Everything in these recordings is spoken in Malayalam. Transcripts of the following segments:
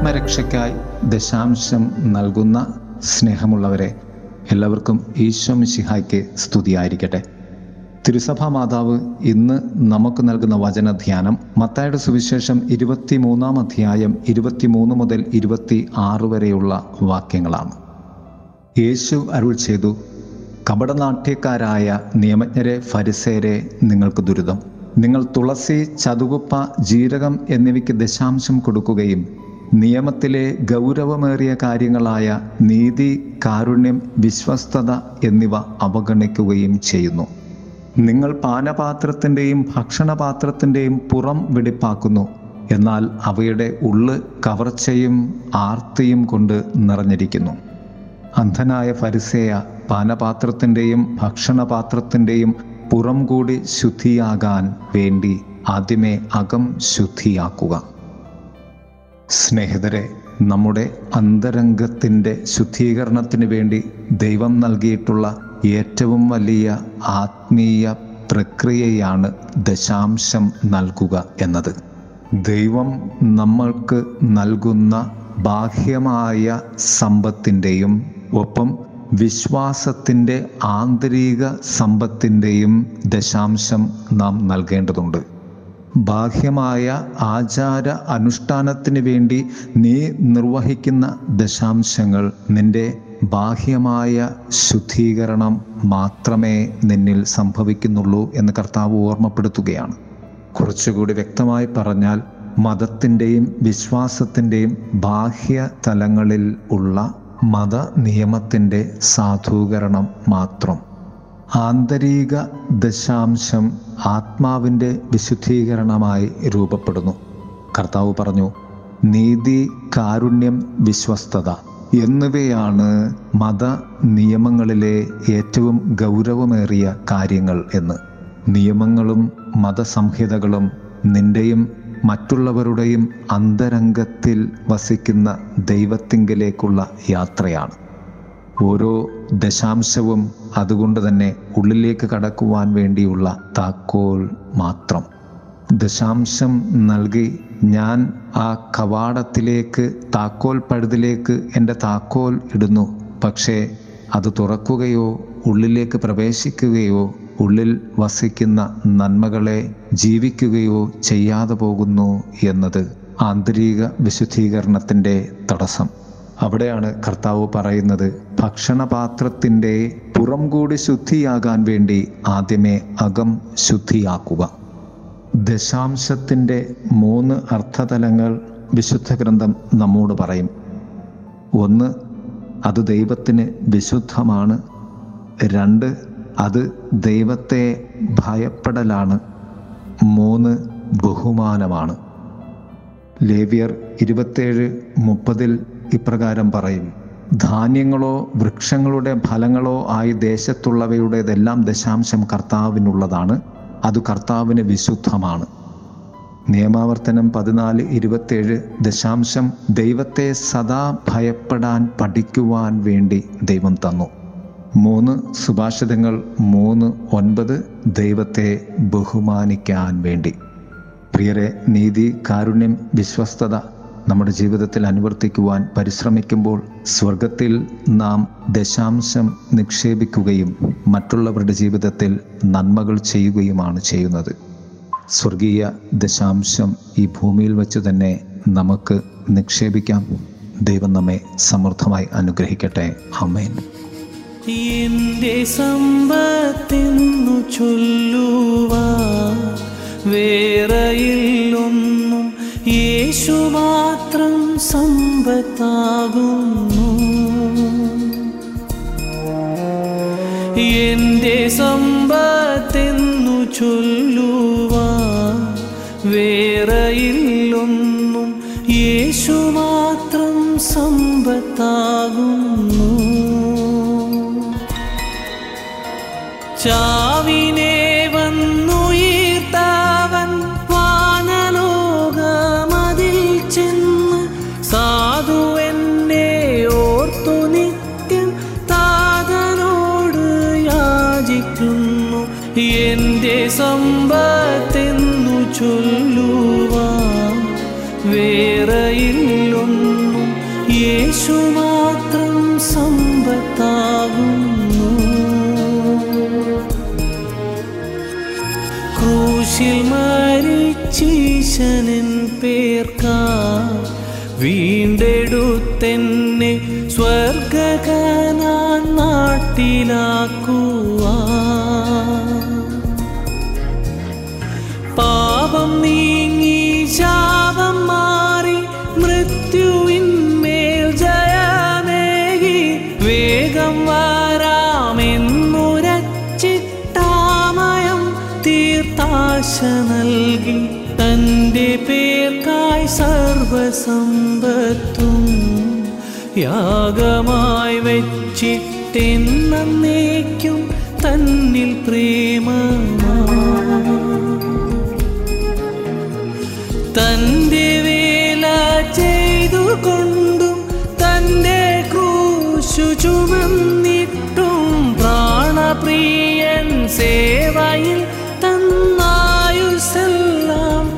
ആത്മരക്ഷയ്ക്കായി ദശാംശം നൽകുന്ന സ്നേഹമുള്ളവരെ എല്ലാവർക്കും ഈശോ മിശിഹായ്ക്ക് സ്തുതിയായിരിക്കട്ടെ. തിരുസഭാ മാതാവ് ഇന്ന് നമുക്ക് നൽകുന്ന വചനധ്യാനം മത്തായുടെ സുവിശേഷം ഇരുപത്തിമൂന്നാം അധ്യായം ഇരുപത്തിമൂന്ന് മുതൽ ഇരുപത്തി ആറ് വരെയുള്ള വാക്യങ്ങളാണ്. യേശു അരുൾ ചെയ്തു കപടനാട്യക്കാരായ നിയമജ്ഞരെ ഫരിസേരെ നിങ്ങൾക്ക് ദുരിതം. നിങ്ങൾ തുളസി ചതുകുപ്പ ജീരകം എന്നിവയ്ക്ക് ദശാംശം കൊടുക്കുകയും നിയമത്തിലെ ഗൗരവമേറിയ കാര്യങ്ങളായ നീതി കാരുണ്യം വിശ്വസ്തത എന്നിവ അവഗണിക്കുകയും ചെയ്യുന്നു. നിങ്ങൾ പാനപാത്രത്തിന്റെയും ഭക്ഷണപാത്രത്തിന്റെയും പുറം വെടിപ്പാക്കുന്നു. എന്നാൽ അവയുടെ ഉള്ള് കവർച്ചയും ആർത്തിയും കൊണ്ട് നിറഞ്ഞിരിക്കുന്നു. അന്ധനായ ഫരിസേയ പാനപാത്രത്തിന്റെയും ഭക്ഷണപാത്രത്തിന്റെയും പുറം കൂടി ശുദ്ധിയാകാൻ വേണ്ടി ആദ്യമേ അകം ശുദ്ധിയാക്കുക. സ്നേഹിതരെ നമ്മുടെ അന്തരംഗത്തിന്റെ ശുദ്ധീകരണത്തിന് വേണ്ടി ദൈവം നൽകിയിട്ടുള്ള ഏറ്റവും വലിയ ആത്മീയ പ്രക്രിയയാണ് ദശാംശം നൽകുക എന്നത്. ദൈവം നമ്മൾക്ക് നൽകുന്ന ബാഹ്യമായ സമ്പത്തിന്റെയും ഒപ്പം വിശ്വാസത്തിന്റെ ആന്തരിക സമ്പത്തിന്റെയും ദശാംശം നാം നൽകേണ്ടതുണ്ട്. ബാഹ്യമായ ആചാര അനുഷ്ഠാനത്തിന് വേണ്ടി നീ നിർവഹിക്കുന്ന ദശാംശങ്ങൾ നിന്റെ ബാഹ്യമായ ശുദ്ധീകരണം മാത്രമേ നിന്നിൽ സംഭവിക്കുന്നുള്ളൂ എന്ന് കർത്താവ് ഓർമ്മപ്പെടുത്തുകയാണ്. കുറച്ചുകൂടി വ്യക്തമായി പറഞ്ഞാൽ മതത്തിന്റെയും വിശ്വാസത്തിന്റെയും ബാഹ്യ തലങ്ങളിൽ ഉള്ള മത നിയമത്തിന്റെ സാധൂകരണം മാത്രം. ആന്തരിക ദശാംശം ആത്മാവിന്റെ വിശുദ്ധീകരണമായി രൂപപ്പെടുന്നു. കർത്താവ് പറഞ്ഞു നീതി കാരുണ്യം വിശ്വസ്തത എന്നിവയാണ് മത നിയമങ്ങളിലെ ഏറ്റവും ഗൗരവമേറിയ കാര്യങ്ങൾ എന്ന്. നിയമങ്ങളും മതസംഹിതകളും നിന്റെയും മറ്റുള്ളവരുടെയും അന്തരംഗത്തിൽ വസിക്കുന്ന ദൈവത്തിങ്കലേക്കുള്ള യാത്രയാണ്. ഓരോ ദശാംശവും അതുകൊണ്ട് തന്നെ ഉള്ളിലേക്ക് കടക്കുവാൻ വേണ്ടിയുള്ള താക്കോൽ മാത്രം. ദശാംശം നൽകി ഞാൻ ആ കവാടത്തിലേക്ക് താക്കോൽ പഴുതിലേക്ക് എന്റെ താക്കോൽ ഇടുന്നു. പക്ഷേ അത് തുറക്കുകയോ ഉള്ളിലേക്ക് പ്രവേശിക്കുകയോ ഉള്ളിൽ വസിക്കുന്ന നന്മകളെ ജീവിക്കുകയോ ചെയ്യാതെ പോകുന്നു എന്നത് ആന്തരിക വിശുദ്ധീകരണത്തിന്റെ തടസ്സം. അവിടെയാണ് കർത്താവ് പറയുന്നത് ഭക്ഷണപാത്രത്തിന്റെ പുറം കൂടി ശുദ്ധിയാകാൻ വേണ്ടി ആദ്യമേ അകം ശുദ്ധിയാക്കുക. ദശാംശത്തിന്റെ മൂന്ന് അർത്ഥതലങ്ങൾ വിശുദ്ധ ഗ്രന്ഥം നമ്മോട് പറയും. ഒന്ന് അത് ദൈവത്തിന് വിശുദ്ധമാണ്. രണ്ട് അത് ദൈവത്തെ ഭയപ്പെടലാണ്. മൂന്ന് ബഹുമാനമാണ്. ലേവ്യർ ഇരുപത്തേഴ് മുപ്പതിൽ ഇപ്രകാരം പറയും. ധാന്യങ്ങളോ വൃക്ഷങ്ങളുടെ ഫലങ്ങളോ ആയി ദേശത്തുള്ളവയുടേതെല്ലാം ദശാംശം കർത്താവിനുള്ളതാണ്. അത് കർത്താവിന് വിശുദ്ധമാണ്. നിയമാവർത്തനം പതിനാല് ഇരുപത്തേഴ് ദശാംശം ദൈവത്തെ സദാ ഭയപ്പെടാൻ പഠിക്കുവാൻ വേണ്ടി ദൈവം തന്നു. മൂന്ന് സുഭാഷിതങ്ങൾ മൂന്ന് ഒൻപത് ദൈവത്തെ ബഹുമാനിക്കാൻ വേണ്ടി. പ്രിയരെ നീതി കാരുണ്യം വിശ്വസ്തത നമ്മുടെ ജീവിതത്തിൽ അനുവർത്തിക്കുവാൻ പരിശ്രമിക്കുമ്പോൾ സ്വർഗത്തിൽ നാം ദശാംശം നിക്ഷേപിക്കുകയും മറ്റുള്ളവരുടെ ജീവിതത്തിൽ നന്മകൾ ചെയ്യുകയുമാണ് ചെയ്യുന്നത്. സ്വർഗീയ ദശാംശം ഈ ഭൂമിയിൽ വെച്ച് തന്നെ നമുക്ക് നിക്ഷേപിക്കാം. ദൈവം നമ്മെ സമൃദ്ധമായി അനുഗ്രഹിക്കട്ടെ. അമേൻ എന്റെ സമ്പത്തെന്നു ചൊല്ലുവാ വേറെയില്ലൊന്നും യേശു മാത്രം സമ്പത്താകുന്നു എന്റെ സമ്പത്തെന്നു ചൊല്ലുവാ വേറെയില്ലൊന്നും യേശു മാത്രം സമ്പത്താകുന്നു. ചാവിനെ സാധു എന്നെ ഓർത്തു നിത്യം താതനോട് യാചിക്കുന്നു. എന്റെ സമ്പത്തെന്നു ചൊല്ലുവാൻ വേറെയില്ലൊന്നും യേശു മാത്രം സമ്പത്താകുന്നു. ക്രൂശിൽ മരിച്ചീശനൻ പേർക്കാം വീണ്ടെടുത്തെന്നെ സ്വർഗകനാൻ നാട്ടിലാക്കുവാ സർവസമ്പത്തും യാഗമായി വെച്ചിട്ടെന്നേക്കും തന്നിൽ പ്രേമ തന്റെ വേല ചെയ്തു കൊണ്ടും തന്റെ ക്രൂശു ചുമന്നിട്ടും പ്രാണപ്രിയൻ സേവയിൽ തന്നായുസെല്ലാം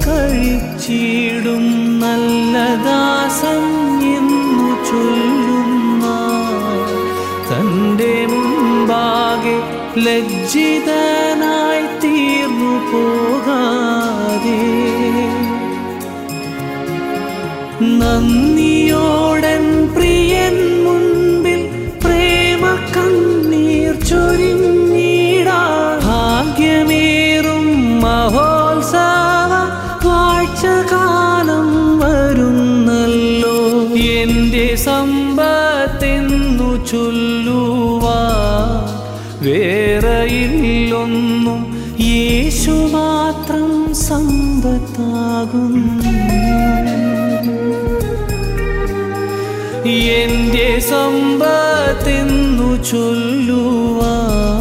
കഴിച്ചിടും. നല്ല ദാസൻ എന്നു ചൊല്ലുന്ന തന്റെ മുമ്പാകെ ലജ്ജിതനായി തീർന്നു പോകാതെ നന്ദിയോടൻ എന്റെ സമ്പത്തെന്നു വേറെ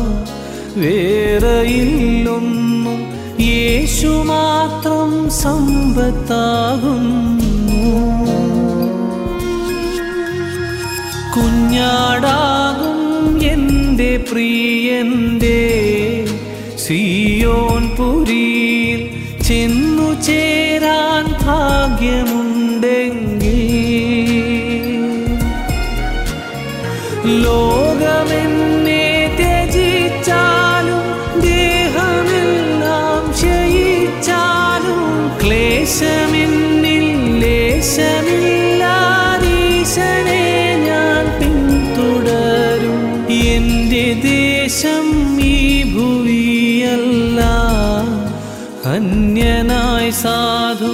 വേറെയില്ലൊന്നും യേശു മാത്രം സമ്പത്താകുന്നു. കുഞ്ഞാടാകും എന്റെ പ്രിയന്റെ. സിയോൻ പുരിയിൽ ചെന്നു ചേരാൻ ഭാഗ്യമുണ്ടെങ്കിൽ ലോകമെന്നെ ത്യജിച്ചാലും ദേഹമെല്ലാം ക്ഷയിച്ചാലും ക്ലേശമെന്നിൽ ലേശമില്ലാതീശനെ ഞാൻ പിന്തുടരും. എന്റെ ദേശം ഈ ഭൂവിയല്ല. അന്യനായി സാധു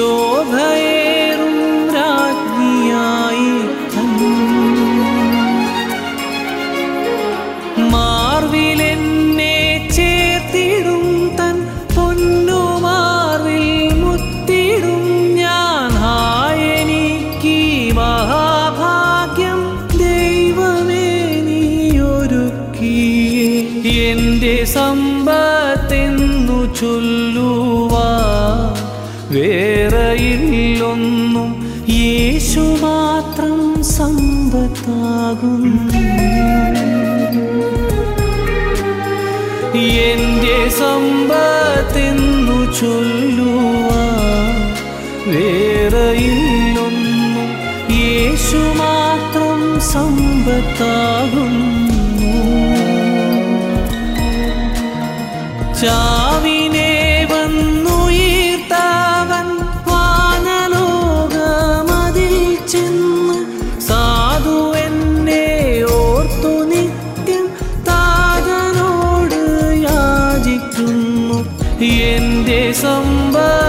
ശോഭയേറും രാജ്ഞിയായി മാർവിലെന്നെ ചേർത്തിടും തൻ പൊന്നുമാർവിൽ മുത്തിടും ഞാൻ. ഹായെനിക്ക് മഹാഭാഗ്യം ദൈവമേ എന്റെ സമ്പത്തെന്നു ചൊല്ലുവാ വേറെയില്ലൊന്നും യേശു മാത്രം സമ്പത്താകും എന്റെ സമ്പത്തെന്നു ചൊല്ലുവാ വേറെയില്ലൊന്നും യേശു മാത്രം സമ്പത്താകുന്നു. ചാവിനെ യാചിക്കുന്നു എന്റെ സമ്പത്തെന്നു